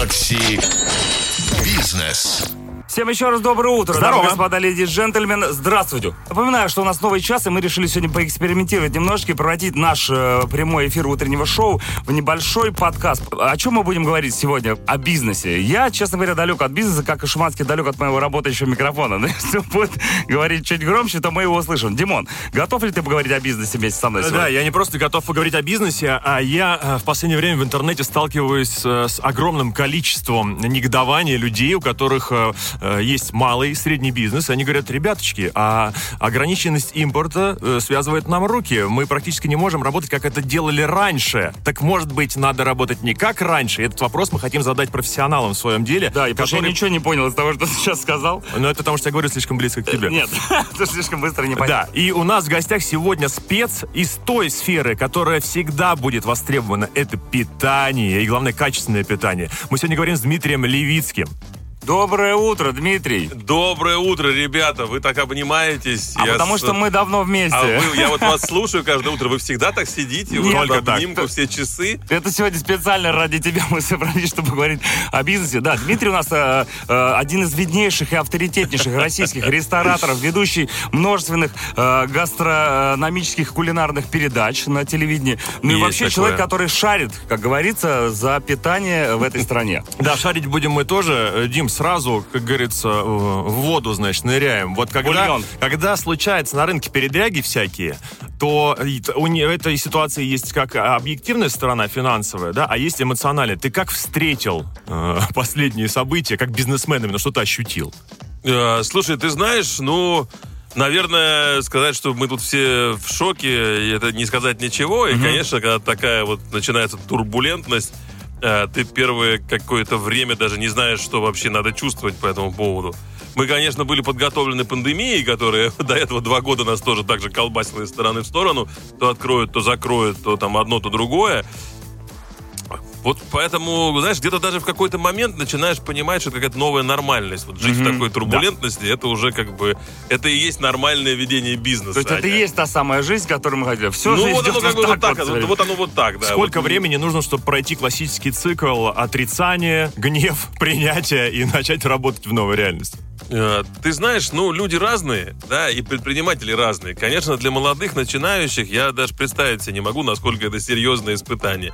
Макси Бизнес. Всем еще раз доброе утро, Здорово. дамы господа, леди и джентльмены. Здравствуйте. Напоминаю, что у нас новый час, и мы решили сегодня поэкспериментировать немножечко и превратить наш э, прямой эфир утреннего шоу в небольшой подкаст. О чем мы будем говорить сегодня? О бизнесе. Я, честно говоря, далек от бизнеса, как и Шуманский далек от моего работающего микрофона. Но если он будет говорить чуть громче, то мы его услышим. Димон, готов ли ты поговорить о бизнесе вместе со мной сегодня? Да, я не просто готов поговорить о бизнесе, а я э, в последнее время в интернете сталкиваюсь э, с огромным количеством негодования людей, у которых э, есть малый и средний бизнес. Они говорят, ребяточки, а ограниченность импорта э, связывает нам руки. Мы практически не можем работать, как это делали раньше. Так может быть, надо работать не как раньше? Этот вопрос мы хотим задать профессионалам в своем деле. Да, и что я ничего не понял из того, что ты сейчас сказал. Но это потому, что я говорю слишком близко к тебе. Нет, ты слишком быстро не понял. Да, и у нас в гостях сегодня спец из той сферы, которая всегда будет востребована. Это питание, и главное, качественное питание. Мы сегодня говорим с Дмитрием Левицким. Доброе утро, Дмитрий. Доброе утро, ребята. Вы так обнимаетесь. А Я потому с- что мы давно вместе. А вы, я вот вас слушаю каждое утро. Вы всегда так сидите, вы Нет, вот только так. обнимку все часы. Это сегодня специально ради тебя мы собрались, чтобы говорить о бизнесе. Да, Дмитрий у нас э, э, один из виднейших и авторитетнейших российских рестораторов, ведущий множественных э, гастрономических кулинарных передач на телевидении. Ну и Есть вообще такое. человек, который шарит, как говорится, за питание в этой стране. Да, шарить будем мы тоже. Э, Дим, сразу, как говорится, э, в воду, значит, ныряем. Вот когда, Бульон. когда случается на рынке передряги всякие, то у этой ситуации есть как объективная сторона финансовая, да, а есть эмоциональная. Ты как встретил э, последние события, как бизнесмен именно, что ты ощутил? Э, слушай, ты знаешь, ну, наверное, сказать, что мы тут все в шоке, это не сказать ничего. И, конечно, когда такая вот начинается турбулентность, э, ты первое какое-то время даже не знаешь, что вообще надо чувствовать по этому поводу. Мы, конечно, были подготовлены пандемией, которая до этого два года нас тоже так же колбасила из стороны в сторону. То откроют, то закроют, то там одно, то другое. Вот поэтому, знаешь, где-то даже в какой-то момент начинаешь понимать, что какая-то новая нормальность. Вот жить в такой турбулентности, это уже как бы, это и есть нормальное ведение бизнеса. То есть это и а есть та самая жизнь, которую мы хотели. Все Ну же вот оно как бы вот так, вот вот, вот оно вот так, да. Сколько Вот. времени нужно, чтобы пройти классический цикл отрицания, гнев, принятия и начать работать в новой реальности? Э, Ты знаешь, ну, люди разные, да, и предприниматели разные. Конечно, для молодых начинающих я даже представить себе не могу, насколько это серьезное испытание.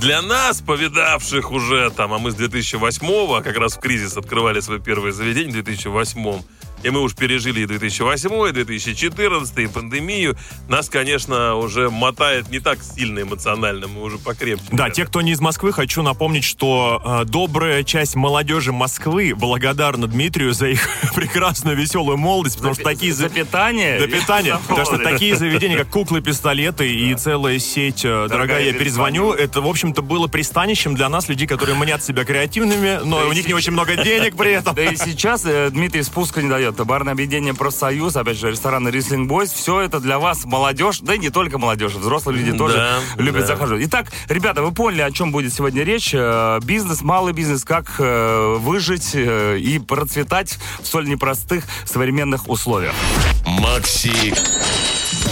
Для нас, повидавших уже там, а мы с 2008-го, как раз в кризис открывали свое первое заведение в 2008 и мы уж пережили и 2008, и 2014, и пандемию, нас, конечно, уже мотает не так сильно эмоционально, мы уже покрепче. Да, ребята. те, кто не из Москвы, хочу напомнить, что э, добрая часть молодежи Москвы благодарна Дмитрию за их прекрасную веселую молодость, потому что такие За за- питание. За потому что такие заведения, как куклы, пистолеты и целая сеть э, «Дорогая, я перезвоню», это, в общем-то, было пристанищем для нас, людей, которые мнят себя креативными, но у них не очень много денег при этом. Да и сейчас э, Дмитрий спуска не дает. Барное объединение «Профсоюз», опять же, рестораны «Рислинг Бойс». Все это для вас молодежь, да и не только молодежь, взрослые люди тоже Да, любят да. захаживать. Итак, ребята, вы поняли, о чем будет сегодня речь. Э, Бизнес, малый бизнес, как э, выжить э, и процветать в столь непростых современных условиях. Макси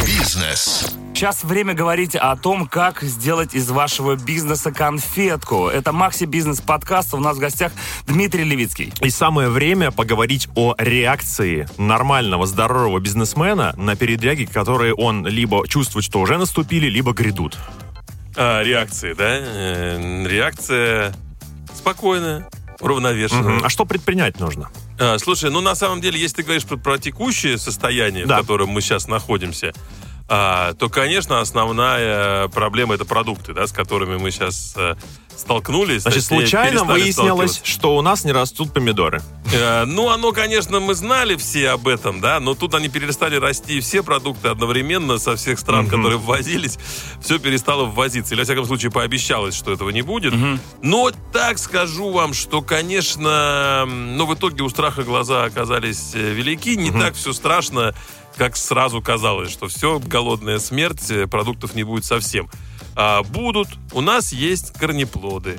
Бизнес. Сейчас время говорить о том, как сделать из вашего бизнеса конфетку. Это Макси Бизнес подкаст. У нас в гостях Дмитрий Левицкий. И самое время поговорить о реакции нормального, здорового бизнесмена на передряги, которые он либо чувствует, что уже наступили, либо грядут. А, реакции, да? Э, Реакция спокойная, уравновешенная. А что предпринять нужно? А, слушай, ну на самом деле, если ты говоришь про, про текущее состояние, Да. в котором мы сейчас находимся, то, конечно, основная проблема это продукты, да, с которыми мы сейчас э, столкнулись. Значит, точнее, случайно выяснилось, что у нас не растут помидоры. Э, Ну, оно, конечно, мы знали все об этом, да, но тут они перестали расти все продукты одновременно со всех стран, которые ввозились, все перестало ввозиться. Или, во всяком случае, пообещалось, что этого не будет. Но так скажу вам, что, конечно, ну, в итоге у страха глаза оказались э, велики, не так все страшно, как сразу казалось, что все, голодная смерть, э, продуктов не будет совсем. А будут, у нас есть корнеплоды,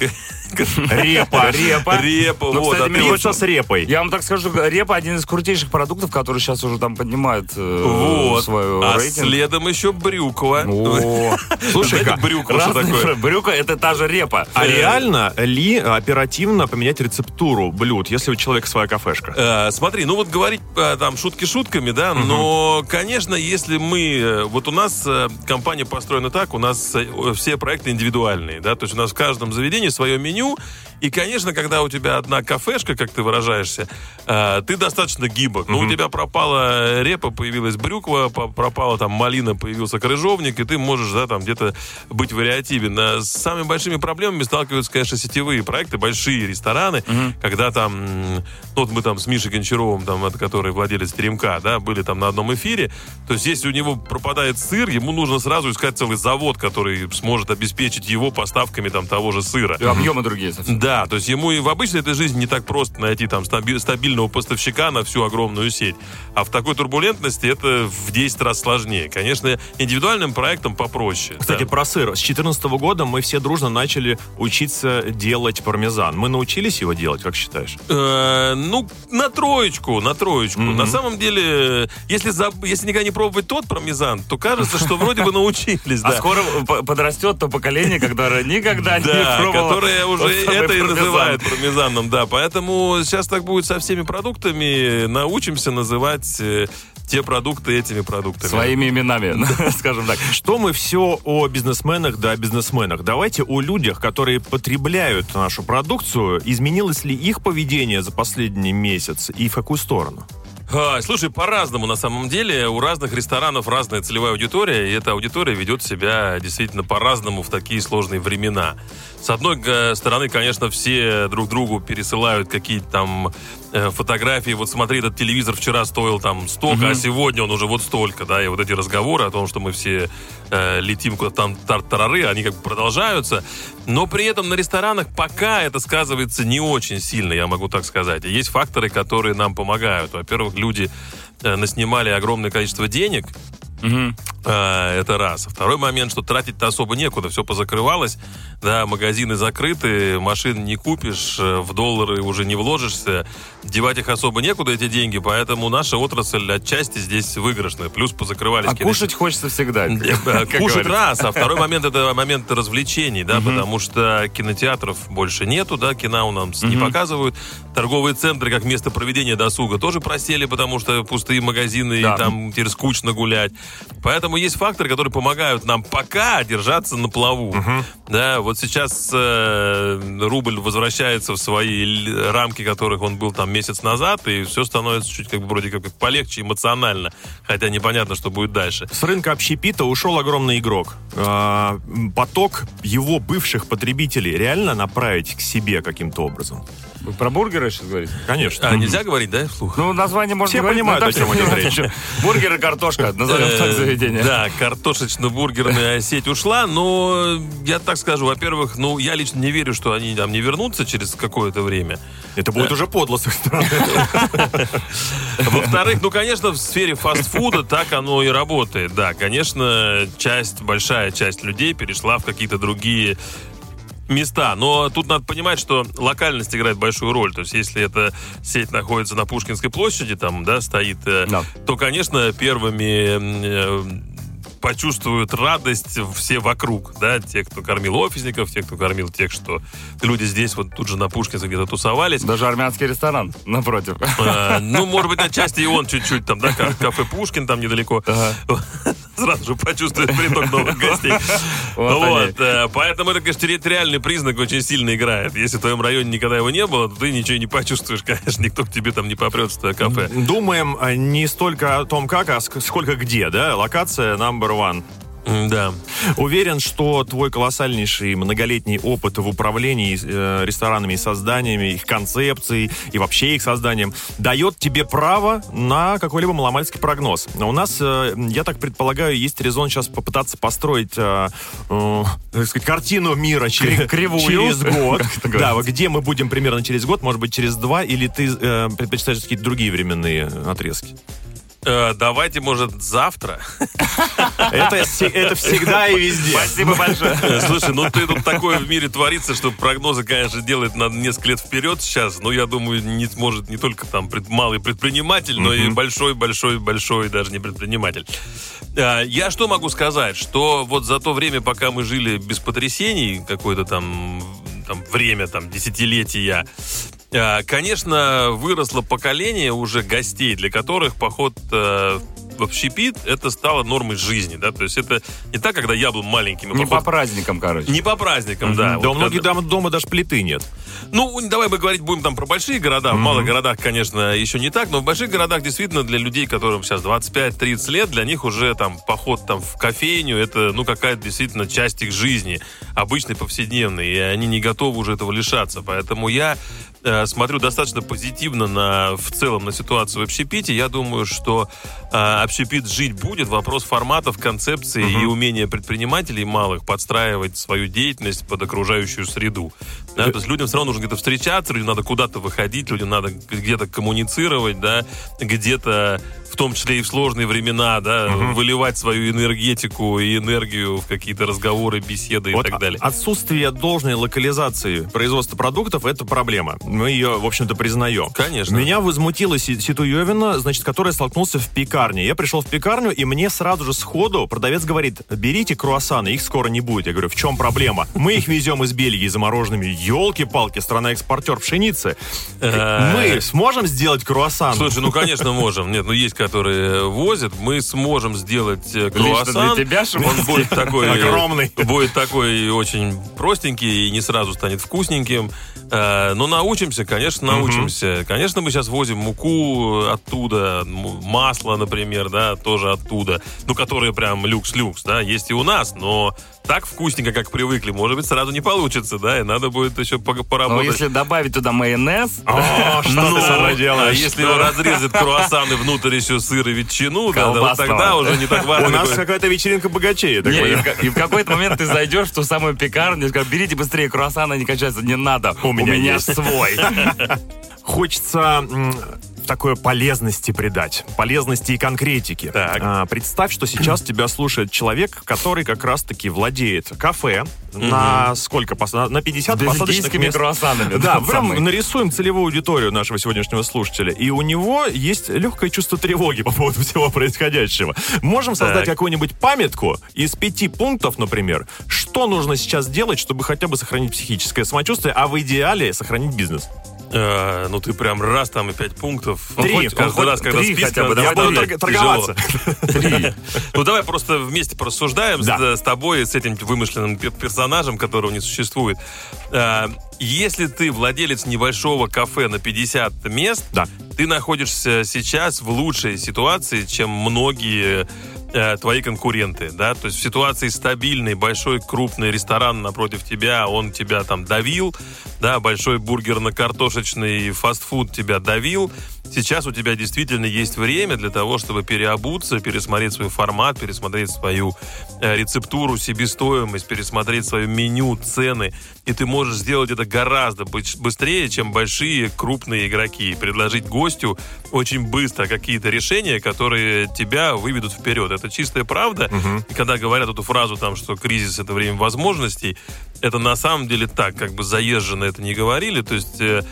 Репа. Репа. Репа, Ну, вот. кстати, мне вот с репой. Я вам так скажу, репа один из крутейших продуктов, который сейчас уже там поднимает э, Вот. свою А рейтинг. следом еще брюква. Знаете, брюква, что такое? Брюка это та же репа. А реально ли оперативно поменять рецептуру блюд, если у человека своя кафешка? Э, смотри, ну вот говорить э, там шутки шутками, да, но, конечно, если мы... э, Вот у нас э, компания построена так, у нас э, все проекты индивидуальные, да, то есть у нас в каждом заведении свое меню, и, конечно, когда у тебя одна кафешка, как ты выражаешься, э, ты достаточно гибок. Ну, у тебя пропала репа, появилась брюква, пропала там малина, появился крыжовник, и ты можешь, да, там где-то быть вариативен. А с самыми большими проблемами сталкиваются, конечно, сетевые проекты, большие рестораны, когда там, ну, вот мы там с Мишей Гончаровым, там, это который владелец Теремка, да, были там на одном эфире, то есть если у него пропадает сыр, ему нужно сразу искать целый завод, который сможет обеспечить его поставками там того же сыра. И объемы другие совсем. Да, то есть ему и в обычной этой жизни не так просто найти там стаби- стабильного поставщика на всю огромную сеть. А в такой турбулентности это в 10 раз сложнее. Конечно, индивидуальным проектом попроще. Кстати, Да. про сыр. С 2014 года мы все дружно начали учиться делать пармезан. Мы научились его делать, как считаешь? Э, ну, на троечку, на троечку. На самом деле, если, заб- если никогда не пробовать тот пармезан, то кажется, что вроде бы научились. А да. скоро подрастет то поколение, которое никогда не Да, пробовало. которое уже это и называют пармезаном, да. Поэтому сейчас так будет со всеми продуктами. Научимся называть э, те продукты этими продуктами. Своими именами, скажем так. Что мы все о бизнесменах да о бизнесменах? Давайте о людях, которые потребляют нашу продукцию. Изменилось ли их поведение за последний месяц и в какую сторону? Слушай, по-разному на самом деле. У разных ресторанов разная целевая аудитория, и эта аудитория ведет себя действительно по-разному в такие сложные времена. С одной э, стороны, конечно, все друг другу пересылают какие-то там фотографии. Вот смотри, этот телевизор вчера стоил там столько, а сегодня он уже вот столько, да, и вот эти разговоры о том, что мы все э, летим куда-то там тар-тарары, они как бы продолжаются. Но при этом на ресторанах пока это сказывается не очень сильно, я могу так сказать. Есть факторы, которые нам помогают. Во-первых, люди э, наснимали огромное количество денег, а, это раз. Второй момент, что тратить-то особо некуда, все позакрывалось, да, магазины закрыты, машин не купишь, э, в доллары уже не вложишься, девать их особо некуда, эти деньги, поэтому наша отрасль отчасти здесь выигрышная, плюс позакрывались А кушать хочется всегда. Э, Кушать раз, а второй момент это момент развлечений, да, потому что кинотеатров больше нету, да, кино у нас не показывают. Торговые центры как место проведения досуга тоже просели, потому что пустые магазины, и там теперь скучно гулять. Поэтому есть факторы, которые помогают нам пока держаться на плаву. Да, вот сейчас э, рубль возвращается в свои рамки, которых он был там месяц назад, и все становится чуть как бы вроде как полегче эмоционально, хотя непонятно, что будет дальше. С рынка общепита ушел огромный игрок. М, поток его бывших потребителей реально направить к себе каким-то образом? Вы про бургеры сейчас говорите? Конечно. А, нельзя говорить, да, вслух? Ну, название можно Все говорить, понимают, но о чем идет речь. Бургер и картошка, назовем так заведение. Э, Да, картошечно-бургерная сеть ушла, но я так скажу, во-первых, ну, я лично не верю, что они там не вернутся через какое-то время. Это будет уже подло с их стороны. Во-вторых, ну, конечно, в сфере фастфуда так оно и работает. Да, конечно, часть, большая часть людей перешла в какие-то другие места. Но тут надо понимать, что локальность играет большую роль. То есть, если эта сеть находится на Пушкинской площади, там, да, стоит, э, Да. то, конечно, первыми э, почувствуют радость все вокруг, да, те, кто кормил офисников, те, кто кормил тех, что люди здесь вот тут же на Пушкинской где-то тусовались. Даже армянский ресторан напротив. А, ну, может быть, отчасти и он чуть-чуть там, да, ка- кафе Пушкин там недалеко. Сразу же почувствует приток новых гостей. Вот Вот, э, поэтому это, конечно, территориальный признак очень сильно играет. Если в твоем районе никогда его не было, то ты ничего не почувствуешь, конечно, никто к тебе там не попрет в твое кафе. Думаем а, не столько о том, как, а ск- сколько где, да? Локация number one. Да. Уверен, что твой колоссальнейший многолетний опыт в управлении э, ресторанами и созданиями, их концепцией и вообще их созданием дает тебе право на какой-либо маломальский прогноз. У нас, э, я так предполагаю, есть резон сейчас попытаться построить э, э, так сказать, картину мира через, кривую. через год. Да, где мы будем примерно через год, может быть, через два, или ты э, предпочитаешь какие-то другие временные отрезки? Э, давайте, может, завтра? Это, это всегда и везде. Спасибо большое. Э, Слушай, ну ты тут такое в мире творится, что прогнозы, конечно, делать на несколько лет вперед сейчас. Но я думаю, не сможет не только там пред- малый предприниматель, но и большой-большой-большой даже не предприниматель. А, Я что могу сказать? Что вот за то время, пока мы жили без потрясений, какое-то там, там время, там, десятилетия, конечно, выросло поколение уже гостей, для которых поход э, в общепит это стало нормой жизни, да, то есть это не так, когда я был маленьким, Не по поход- праздникам, короче. не по праздникам, да. Да, Вот у многих когда- дома даже плиты нет. Ну, давай мы говорить будем там про большие города. В малых городах, конечно, еще не так, но в больших городах действительно для людей, которым сейчас 25-30 лет, для них уже там поход там в кофейню, это, ну, какая-то действительно часть их жизни, обычной, повседневной, и они не готовы уже этого лишаться. Поэтому я э, смотрю достаточно позитивно на, в целом на ситуацию в общепите. Я думаю, что э, общепит жить будет. Вопрос форматов, концепции и умения предпринимателей малых подстраивать свою деятельность под окружающую среду. Да, то есть людям все равно нужно где-то встречаться, людям надо куда-то выходить, людям надо где-то коммуницировать, да, где-то в том числе и в сложные времена, да, выливать свою энергетику и энергию в какие-то разговоры, беседы и Вот так далее. Отсутствие должной локализации производства продуктов – это проблема. Мы ее, в общем-то, признаем. Конечно. Меня возмутила Си- Ситуевина, значит, которая столкнулся в пекарне. Я пришел в пекарню, и мне сразу же сходу продавец говорит, берите круассаны, их скоро не будет. Я говорю, в чем проблема? Мы их везем из Бельгии замороженными. Елки-палки, страна-экспортер пшеницы. Э, Мы сможем сделать круассан? Слушай, ну, конечно, можем. Нет, ну, есть, которые возят. Мы сможем сделать э, круассан. для тебя, чтобы Он будет такой... Огромный. Будет такой очень простенький и не сразу станет вкусненьким. Э, Но научимся, конечно, научимся. Конечно, мы сейчас возим муку оттуда, масло, например, да, тоже оттуда. Ну, которые прям люкс-люкс, да, есть и у нас, но так вкусненько, как привыкли, может быть, сразу не получится, да, и надо будет еще Но поработать. если добавить туда майонез, О, что Ну, ты со мной делаешь? А если он разрезает круассаны внутрь еще сыр и ветчину, да, вот тогда уже не так важно. У нас какая-то вечеринка богачей. Не, и, в, какой-то момент ты зайдешь в ту самую пекарню и скажешь, берите быстрее круассаны, они кончаются, не надо, у меня меня, есть». свой. Хочется м, такой полезности придать, полезности и конкретики. Так. А, представь, что сейчас тебя слушает человек, который как раз-таки владеет кафе на сколько? на- На 50 С посадочных мест. круассанами. Да, прям самый. нарисуем целевую аудиторию нашего сегодняшнего слушателя. И у него есть легкое чувство тревоги по поводу всего происходящего. Можем создать какую-нибудь памятку из пяти пунктов, например, что нужно сейчас делать, чтобы хотя бы сохранить психическое самочувствие, а в идеале сохранить бизнес. Э, Ну, ты прям раз там и пять пунктов. Три. Хоть Он Каждый хоть раз, когда три список хотя бы, давай, Я буду торговаться. тяжело. Ну, давай просто вместе порассуждаем с- с, тобой, с этим вымышленным пер- персонажем, которого не существует. Э, Если ты владелец небольшого кафе на 50 мест, ты находишься сейчас в лучшей ситуации, чем многие э, твои конкуренты, да, то есть в ситуации стабильный, большой, крупный ресторан напротив тебя, он тебя там давил, да, большой бургерно-картошечный фастфуд тебя давил, сейчас у тебя действительно есть время для того, чтобы переобуться, пересмотреть свой формат, пересмотреть свою э, рецептуру, себестоимость, пересмотреть свое меню, цены, и ты можешь сделать это гораздо быстрее, чем большие крупные игроки, и предложить гостю очень быстро какие-то решения, которые тебя выведут вперед. Это чистая правда. И когда говорят эту фразу, там, что кризис это время возможностей, это на самом деле так, как бы заезженно это не говорили. То есть э,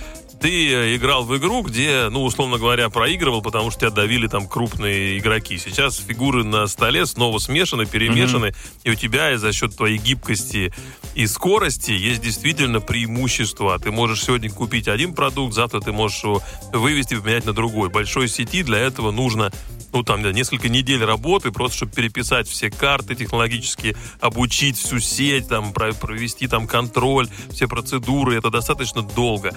ты э, играл в игру, где, ну, условно говоря, проигрывал, потому что тебя давили там крупные игроки. Сейчас фигуры на столе снова смешаны, перемешаны, и у тебя за счет твоей гибкости и скорости есть действительно преимущество. Ты можешь сегодня купить один продукт, завтра ты можешь его вывести и поменять на другой. Большой сети для этого нужно ну, там, да, несколько недель работы, просто чтобы переписать все карты технологические, обучить всю сеть, там, про- провести там контроль, все процедуры. Это достаточно долго.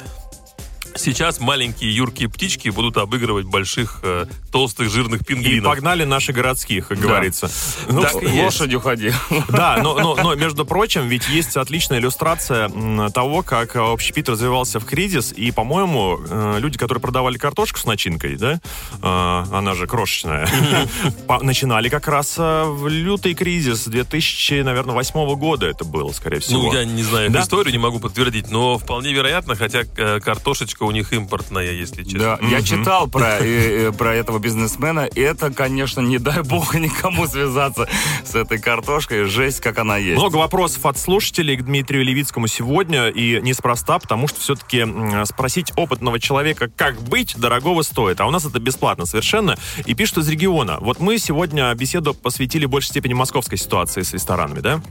Сейчас маленькие юркие птички будут обыгрывать больших э, толстых жирных И пингвинов. погнали наших городских, как говорится. Ну, Так и. Лошадью ходи. Да, но, но, но, между прочим, ведь есть отличная иллюстрация того, как э, общепит развивался в кризис, и, по-моему, э, люди, которые продавали картошку с начинкой, да, э, она же крошечная, начинали как раз в лютый кризис 2000, наверное, восьмого года это было, скорее всего. Ну, я не знаю Да? историю, не могу подтвердить, но вполне вероятно, хотя картошечка у них импортная, если честно. Да, я читал про, э, э, про этого бизнесмена. и Это, конечно, не дай бог никому связаться с этой картошкой. Жесть, как она есть. Много вопросов от слушателей к Дмитрию Левицкому сегодня, и неспроста, потому что все-таки спросить опытного человека, как быть, дорогого стоит. А у нас это бесплатно совершенно. И пишут из региона. Вот мы сегодня беседу посвятили в большей степени московской ситуации с ресторанами, да?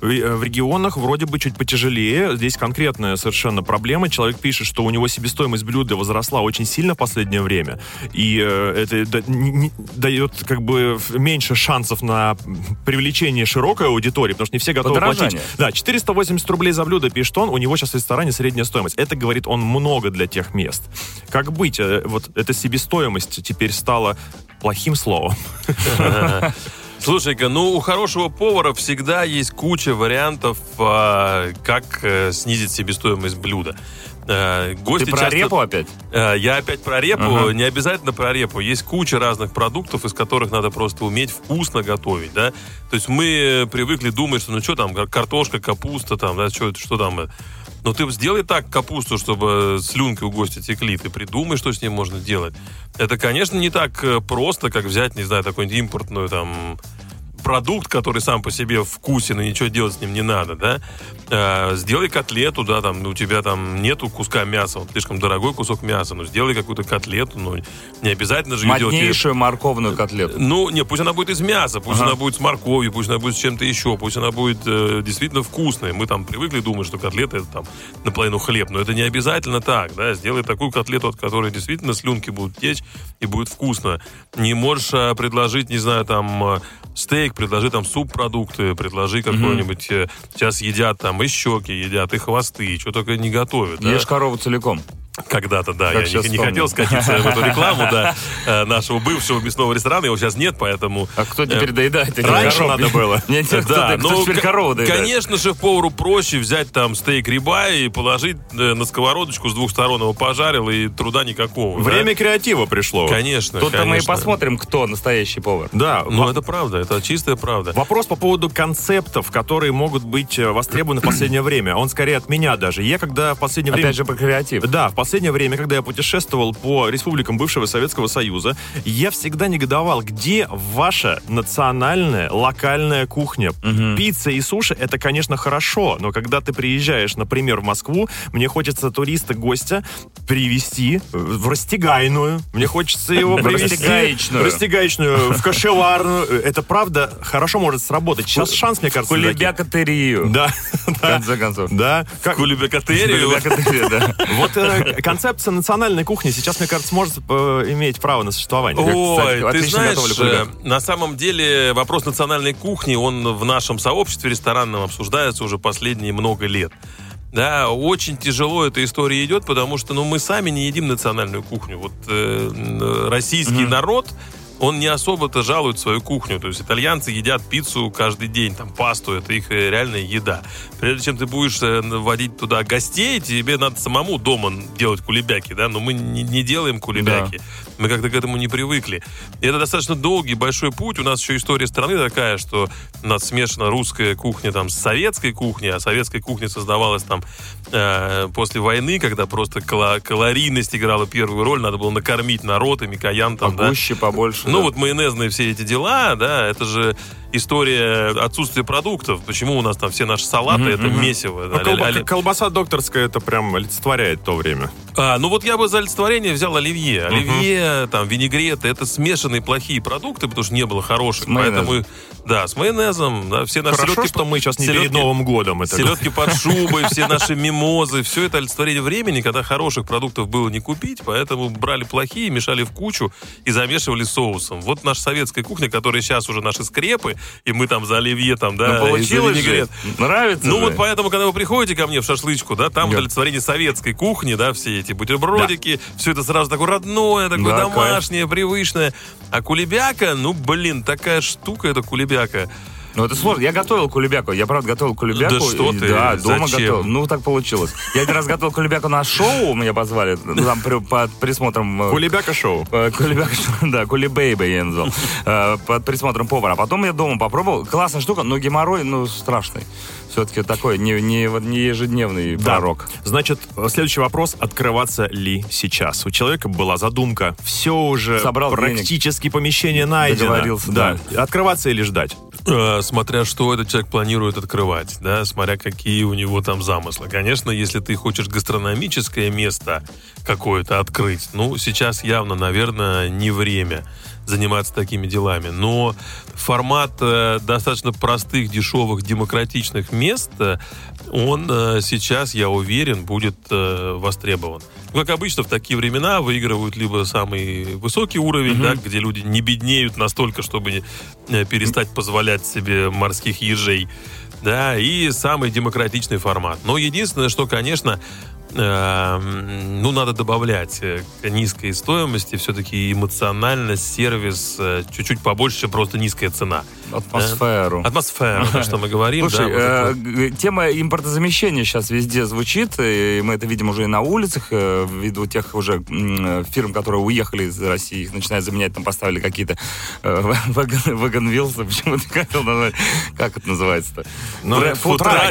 В, э, в регионах вроде бы чуть потяжелее. Здесь конкретная совершенно проблема. Человек пишет, что у него себестоимость блюда возросла очень сильно в последнее время. И э, это дает как бы меньше шансов на привлечение широкой аудитории, потому что не все готовы платить. Да, 480 рублей за блюдо, пишет он, у него сейчас в ресторане средняя стоимость. Это, говорит он, много для тех мест. Как быть? Э, вот эта себестоимость теперь стала плохим словом. Слушай-ка, ну у хорошего повара всегда есть куча вариантов, а, как а, снизить себестоимость блюда. А, гости Ты про часто... репу опять? А, я опять про репу. Ага. Не обязательно про репу. Есть куча разных продуктов, из которых надо просто уметь вкусно готовить, да. То есть мы привыкли думать, что ну что там, картошка, капуста, там, да, что, что там, но ты сделай так капусту, чтобы слюнки у гостя текли. Ты придумай, что с ним можно делать. Это, конечно, не так э, просто, как взять, не знаю, такую-нибудь импортную там продукт, который сам по себе вкусен, и ничего делать с ним не надо, да, э, сделай котлету, да, там, ну, у тебя там нету куска мяса, вот слишком дорогой кусок мяса, ну, сделай какую-то котлету, ну, не обязательно же. Моднейшую морковную котлету. Ну, не, пусть она будет из мяса, пусть ага. она будет с морковью, пусть она будет с чем-то еще, пусть она будет э, действительно вкусной. Мы там привыкли думать, что котлета это там наполовину хлеб, но это не обязательно так, да, сделай такую котлету, от которой действительно слюнки будут течь и будет вкусно. Не можешь а, предложить, не знаю, там, э, стейк, предложи там субпродукты, предложи какой-нибудь... Mm-hmm. Сейчас едят там и щеки едят, и хвосты, и что только не готовят. Ешь да? корову целиком. Когда-то, да. Как я не, не хотел скатиться в эту рекламу, да, э, нашего бывшего мясного ресторана. Его сейчас нет, поэтому... А кто теперь э, доедает эти Раньше надо было. Нет, да, кто, ну, теперь корову доедает? Конечно, шеф-повару проще взять там стейк риба и положить э, на сковородочку с двух сторон его пожарил, и труда никакого. Время креатива пришло. Конечно, Тут-то мы и посмотрим, кто настоящий повар. Да. Ну, это правда, это чистая правда. Вопрос по поводу концептов, которые могут быть востребованы в последнее время. Он скорее от меня даже. Я когда в последнее время... Опять же, по креатив. Да, в последнее время, когда я путешествовал по республикам бывшего Советского Союза, я всегда негодовал, где ваша национальная, локальная кухня. Угу. Пицца и суши — это, конечно, хорошо, но когда ты приезжаешь, например, в Москву, мне хочется туриста-гостя привести в растягайную, мне хочется его привести в растягаечную, в кошеварную. Это правда хорошо может сработать. Сейчас шанс, мне кажется, Кулебякатерию. Да. В конце концов. Да. Кулебякатерию. да. Вот э, концепция национальной кухни сейчас, мне кажется, может э, иметь право на существование. Ой, ты знаешь, э, на самом деле вопрос национальной кухни, он в нашем сообществе ресторанном обсуждается уже последние много лет. Да, очень тяжело эта история идет, потому что, ну, мы сами не едим национальную кухню. Вот э, российский mm-hmm. народ он не особо-то жалует свою кухню. То есть итальянцы едят пиццу каждый день, там пасту, это их э, реальная еда. Прежде чем ты будешь э, водить туда гостей, тебе надо самому дома делать кулебяки, да, но мы не, не делаем кулебяки. Да. Мы как-то к этому не привыкли. И это достаточно долгий, большой путь. У нас еще история страны такая, что у нас смешана русская кухня там с советской кухней, а советская кухня создавалась там э, после войны, когда просто калорийность играла первую роль, надо было накормить народ и микоян там, Погуще, да. побольше. Ну да. вот майонезные все эти дела, да, это же история отсутствия продуктов. Почему у нас там все наши салаты, mm-hmm, это месиво. Ну, колба- а, колбаса докторская, это прям олицетворяет то время. А, ну вот я бы за олицетворение взял оливье. Оливье, там, винегреты, это смешанные плохие продукты, потому что не было хороших. Поэтому, да, с майонезом, да, все наши Хорошо, что мы сейчас не селедки, перед Новым годом. Это селедки под шубой, все наши мимозы, все это олицетворение времени, когда хороших продуктов было не купить, поэтому брали плохие, мешали в кучу и замешивали соусом. Вот наша советская кухня, которая сейчас уже наши скрепы, и мы там за оливье там, да, ну, получилось же. Нравится Ну же. вот поэтому, когда вы приходите ко мне в шашлычку, да, там Нет. олицетворение советской кухни, да, все эти бутербродики, да. все это сразу такое родное, такое кайф. привычное. А кулебяка, ну, блин, такая штука эта кулебяка. Ну, это сложно. Я готовил кулебяку. Я, правда, готовил кулебяку. Да что И- ты? Да, дома Зачем? готовил. Ну, так получилось. Я один раз готовил кулебяку на шоу, меня позвали. Там при- под присмотром... э, Кулебяка шоу. Э, да, кулебейбе я назвал. Э, Под присмотром повара. А потом я дома попробовал. Классная штука, но геморрой, ну, страшный. Все-таки такой не, не, не ежедневный Да. пророк. Значит, следующий вопрос. Открываться ли сейчас? У человека была задумка. Все уже Собрал практически помещение найдено. Договорился, да. Открываться или ждать? Смотря что этот человек планирует открывать, да, смотря какие у него там замыслы. Конечно, если ты хочешь гастрономическое место какое-то открыть, ну, сейчас явно, наверное, не время заниматься такими делами. Но формат э, достаточно простых, дешевых, демократичных мест, э, он э, сейчас, я уверен, будет востребован. Ну, Как обычно, в такие времена выигрывают либо самый высокий уровень, да, где люди не беднеют настолько, чтобы перестать позволять себе морских ежей, да, и самый демократичный формат. Но единственное, что, конечно, ну, надо добавлять э, к низкой стоимости все-таки эмоциональность, сервис, э, чуть-чуть побольше, просто низкая цена. Атмосферу. Атмосфера, то, что мы говорим. Слушай, да, вот э, тема импортозамещения сейчас везде звучит, и мы это видим уже и на улицах, э, ввиду тех уже э, фирм, которые уехали из России, их начинают заменять, там поставили какие-то э, вагон-вилсы, почему ты хотел назвать, как это называется-то? Ну,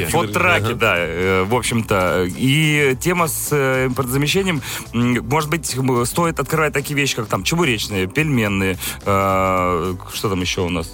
фудтраки, Ага. да, э, в общем-то. И тема с э, импортозамещением, может быть, стоит открывать такие вещи, как там чебуречные, пельменные, э, что там еще у нас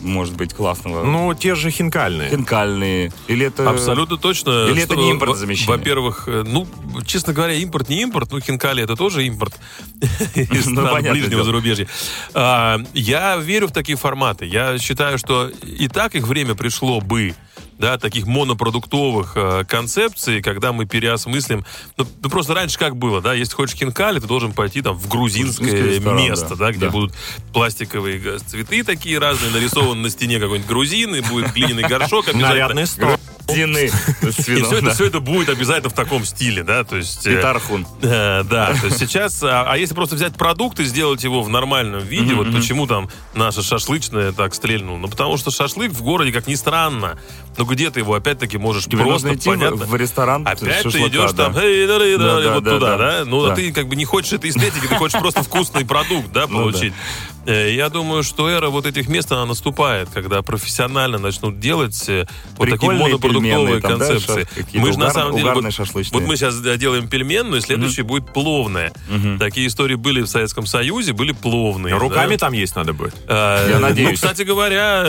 может быть классного? Ну, те же хинкальные. хинкальные. Или это... Абсолютно точно. Или это что, не во- импортозамещение? Во-первых, э, ну, честно говоря, импорт не импорт, ну, хинкали это тоже импорт из Ну, ближнего зарубежья. А, Я верю в такие форматы. Я считаю, что и так их время пришло бы, да, таких монопродуктовых э, концепций, когда мы переосмыслим. Ну, ну, просто раньше как было, да, если хочешь хинкали, ты должен пойти там в грузинское ресторан, место, да. да, где Да. будут пластиковые г- цветы такие разные, нарисован на стене какой-нибудь грузин, и будет глиняный горшок обязательно. Нарядный стол. Дины с И все это, да. все это будет обязательно в таком стиле, да, то есть... И э, тархун. э, да, то есть сейчас, а, а если просто взять продукт и сделать его в нормальном виде, вот почему там наша шашлычная так стрельнула? Ну, потому что шашлык в городе, как ни странно, но где ты его опять-таки можешь Тебе просто, идти понятно... в ресторан Опять ты шашлыка, идешь да. там, «Эй, да, да, да», Да, да, вот да, туда, да. да? Ну, Да. а ты как бы не хочешь этой эстетики, ты хочешь просто вкусный продукт, да, Ну, получить. Э, Я думаю, что эра вот этих мест, она наступает, когда профессионально начнут делать э, вот такие монопродуктовые да, концепции. шаш- Мы же на самом деле... Вот, шашлычные. вот мы сейчас делаем пельменную, следующий будет пловная. Такие истории были в Советском Союзе, были пловные. Руками да. там есть надо будет. Э, Я надеюсь. Ну, кстати говоря,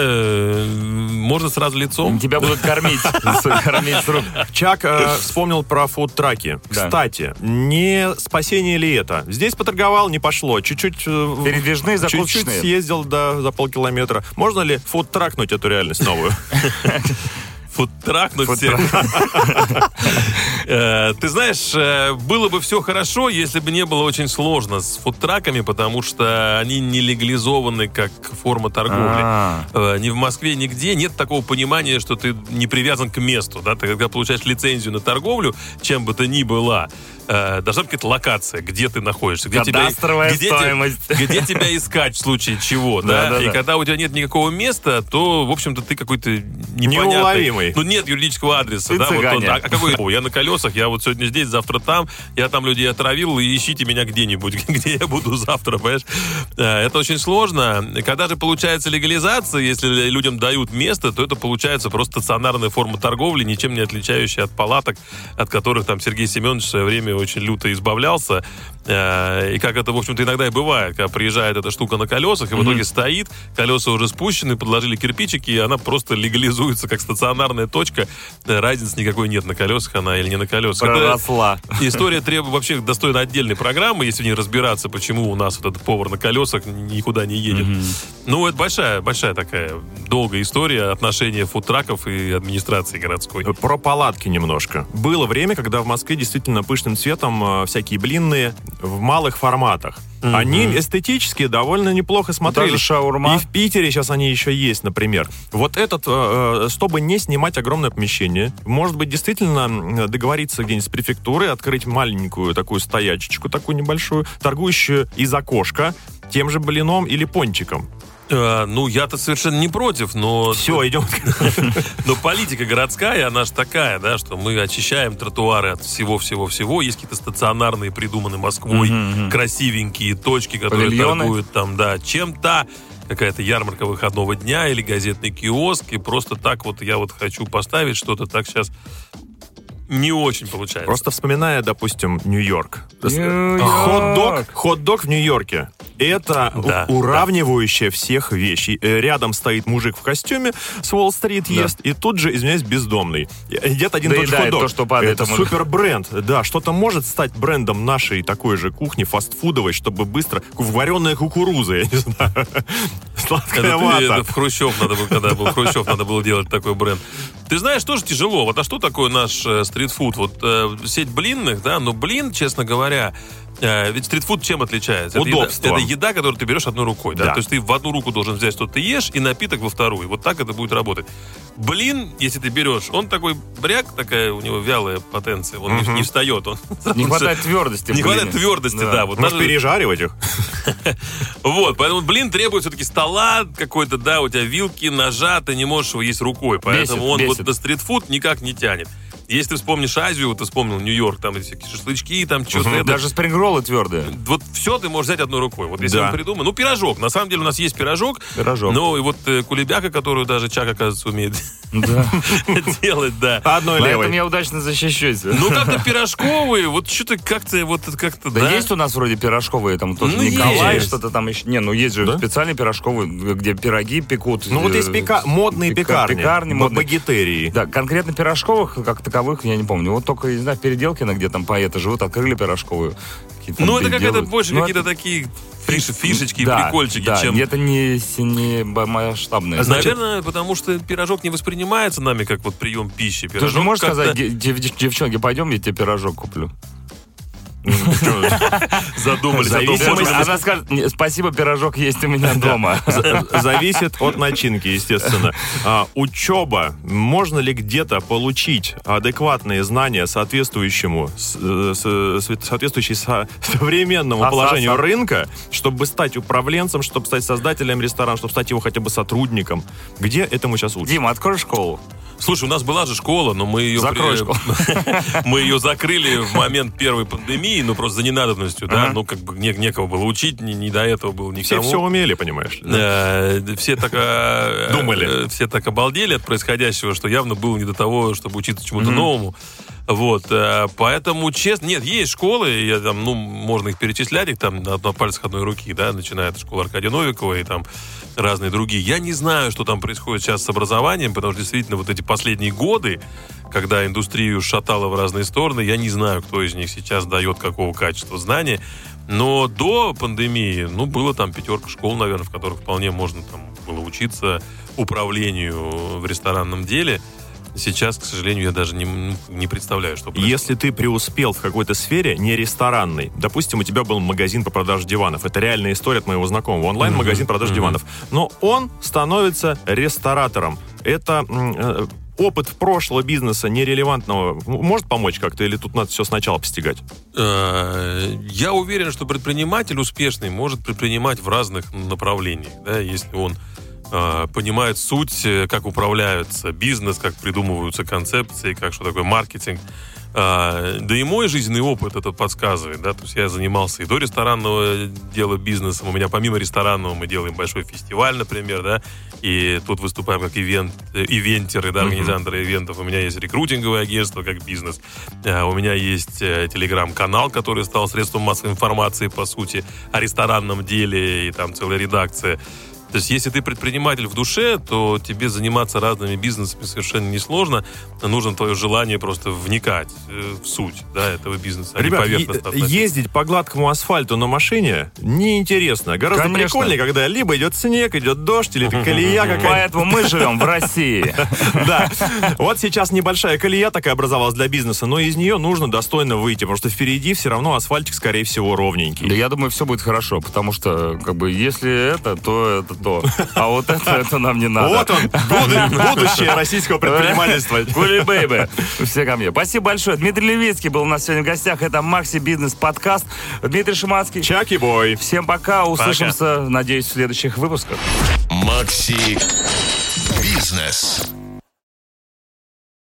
можно сразу лицом. Тебя будут кормить. с- Кормить с рук. Чак вспомнил про фудтраки. Кстати, не спасение ли это? Здесь поторговал, не пошло. Чуть-чуть... Передвижные, Чуть-чуть съездил да, за полкилометра. Можно ли фудтракнуть эту реальность новую? Фудтракнуть всех. Э, Ты знаешь, э, было бы все хорошо, если бы не было очень сложно с фудтраками, потому что они не легализованы как форма торговли. А. Э, Ни в Москве, нигде нет такого понимания, что ты не привязан к месту. Да? Ты когда получаешь лицензию на торговлю, чем бы то ни было, должна быть какая-то локация, где ты находишься. Где тебя, где, те- где тебя искать в случае чего, да? Да, да, И да. когда у тебя нет никакого места, то, в общем-то, ты какой-то непонятный. Неуловимый. Ну, нет юридического адреса, Ты да? Вот он, а, а какой? Я на колесах, я вот сегодня здесь, завтра там, я там людей отравил, и ищите меня где-нибудь, где я буду завтра, понимаешь? Э, Это очень сложно. Когда же получается легализация, если людям дают место, то это получается просто стационарная форма торговли, ничем не отличающая от палаток, от которых там Сергей Семенович в свое время очень люто избавлялся. Э, И как это, в общем-то, иногда и бывает, когда приезжает эта штука на колесах, и в итоге стоит, колеса уже спущены, подложили кирпичики, и она просто легализуется как стационарная точка. Э, Разницы никакой нет, на колесах она или не на колесах. Это- Проросла. История требует вообще достойна отдельной программы, если в ней разбираться, почему у нас вот этот повар на колесах никуда не едет. Ну, это большая, большая такая долгая история отношения фудтраков и администрации городской. Про палатки немножко. Было время, когда в Москве действительно пышным цветом э, всякие блинные в малых форматах. Они эстетически довольно неплохо смотрелись. Даже шаурма. И в Питере сейчас они еще есть, например. Вот этот, э, э, чтобы не снимать огромное помещение, может быть, действительно договориться где-нибудь с префектурой, открыть маленькую такую стоячечку, такую небольшую, торгующую из окошка тем же блином или пончиком. Э, ну, я-то совершенно не против, но... Все, идем. Но политика городская, она же такая, да, что мы очищаем тротуары от всего-всего-всего. Есть какие-то стационарные, придуманные Москвой, красивенькие точки, которые торгуют там, да, чем-то. Какая-то ярмарка выходного дня или газетный киоск. И просто так вот я вот хочу поставить что-то так сейчас не очень получается. Просто вспоминая, допустим, Нью-Йорк. Хот-дог, хот-дог в Нью-Йорке. Это Да, у- уравнивающая всех вещь. И, э, Рядом стоит мужик в костюме с Уолл-стрит ест, и тут же, извиняюсь, бездомный. И Едят один и тот же хот-дог. то, что падает Это супер бренд. Да, что-то может стать брендом нашей такой же кухни, фастфудовой, чтобы быстро... Вареная кукуруза, я не знаю. Сладкая Это, ты- вата. это в Хрущев надо было, когда был Хрущев, надо было делать такой бренд. Ты знаешь, тоже тяжело. Вот а что такое наш э, стритфуд? Вот э, сеть блинных, да, но блин, честно говоря, э, ведь стритфуд чем отличается? Это еда-. Это еда, которую ты берешь одной рукой. Да? Да. То есть ты в одну руку должен взять, что ты ешь, и напиток во вторую. Вот так это будет работать. Блин, если ты берешь, он такой бряк, такая у него вялая потенция, он не, не встает. Он, Не хватает твердости. Не хватает твердости, да. вот Может, даже- пережаривать их? вот, поэтому блин требует все-таки стола какой-то, да, у тебя вилки, ножа, ты не можешь его есть рукой. Поэтому он вот на стритфуд никак не тянет. Если ты вспомнишь Азию, ты вспомнил Нью-Йорк, там эти всякие шашлычки, там что-то. это- Даже спрингроллы твердые. Вот все ты можешь взять одной рукой. Вот если Да. он придумал. Ну, пирожок. На самом деле у нас есть пирожок. Пирожок. Ну, и вот э, кулебяка, которую даже Чак, оказывается, умеет Да. делать, да. Одной левой. я удачно защищусь. Ну, как-то пирожковые, вот что-то как-то, вот как-то, Да, да. есть у нас вроде пирожковые, там тоже Ну, Николай, что-то там еще. Не, ну есть же Да? специальные пирожковые, где пироги пекут. Ну вот э, есть пека- модные пека- пекарни. Пекарни модные. Багетерии. Да, конкретно пирожковых, как таковых, я не помню. Вот только, не знаю, в Переделкино, где там поэты живут, открыли пирожковую. Какие-то Ну, там это какая-то делают. больше Ну, какие-то это- такие фиш- фишечки, да, прикольчики, да, чем... это не, не б- масштабные. Наверное, потому что пирожок не воспринимается нами как вот прием пищи. Ты же Пирожок можешь сказать, «Де- дев- девчонки, пойдем, я тебе пирожок куплю. Задумались о том, ли мы Она скажет, «Не, спасибо, пирожок есть у меня дома. Зависит от начинки, естественно. А, учеба. Можно ли где-то получить адекватные знания соответствующему, соответствующей со- современному А, положению а, а. рынка, чтобы стать управленцем, чтобы стать создателем ресторана, чтобы стать его хотя бы сотрудником? Где этому сейчас учат? Дима, открой школу. Слушай, у нас была же школа, но мы ее... Закрой школу. Мы ее закрыли в момент первой пандемии, ну просто за ненадобностью, да, ну как бы не- некого было учить, не, до этого было Все никому. все умели, понимаешь? Все так, э, Думали. э, Все так обалдели от происходящего, что явно было не до того, чтобы учиться чему-то новому. Вот, э, поэтому, честно, нет, есть школы, я там, ну, можно их перечислять, их там на, на пальцах одной руки, да, начиная от школы Аркадия Новикова и там разные другие. Я не знаю, что там происходит сейчас с образованием, потому что действительно вот эти последние годы, когда индустрию шатало в разные стороны, я не знаю, кто из них сейчас дает какого качества знания. Но до пандемии, ну, было там пятерка школ, наверное, в которых вполне можно там было учиться управлению в ресторанном деле. Сейчас, к сожалению, я даже не, не представляю, что происходит. Если ты преуспел в какой-то сфере, не ресторанной, допустим, у тебя был магазин по продаже диванов, это реальная история от моего знакомого, онлайн-магазин продаж диванов, но он становится ресторатором. Это э, опыт прошлого бизнеса нерелевантного может помочь как-то, или тут надо все сначала постигать? Э, Я уверен, что предприниматель успешный может предпринимать в разных направлениях, да, если он э, понимает суть, э, как управляется бизнес, как придумываются концепции, как что такое маркетинг. А, Да и мой жизненный опыт это подсказывает, да, то есть я занимался и до ресторанного дела бизнесом, у меня помимо ресторанного мы делаем большой фестиваль, например, да, и тут выступаем как ивент, э, ивентеры, да, организаторы ивентов, у меня есть рекрутинговое агентство как бизнес, А, у меня есть э, телеграм-канал, который стал средством массовой информации, по сути, о ресторанном деле, и там целая редакция. То есть, если ты предприниматель в душе, то тебе заниматься разными бизнесами совершенно несложно. Нужно твое желание просто вникать э, в суть да, этого бизнеса, а не Ребят, относиться. ездить по гладкому асфальту на машине неинтересно. Гораздо Конечно. прикольнее, когда либо идет снег, идет дождь, или это колея какая-то. Поэтому мы живем в России. Да. Вот сейчас небольшая колея такая образовалась для бизнеса, но из нее нужно достойно выйти, потому что впереди все равно асфальтик, скорее всего, Да ровненький. я думаю, все будет хорошо, потому что, как бы, если это, то этот то. А вот это, это нам не надо. Вот он, буду- будущее российского предпринимательства. Кули Бэйбэ. Все ко мне. Спасибо большое. Дмитрий Левицкий был у нас сегодня в гостях. Это Макси Бизнес подкаст. Дмитрий Шиманский. Чаки бой. Всем пока. Услышимся, надеюсь, в следующих выпусках. Макси Бизнес.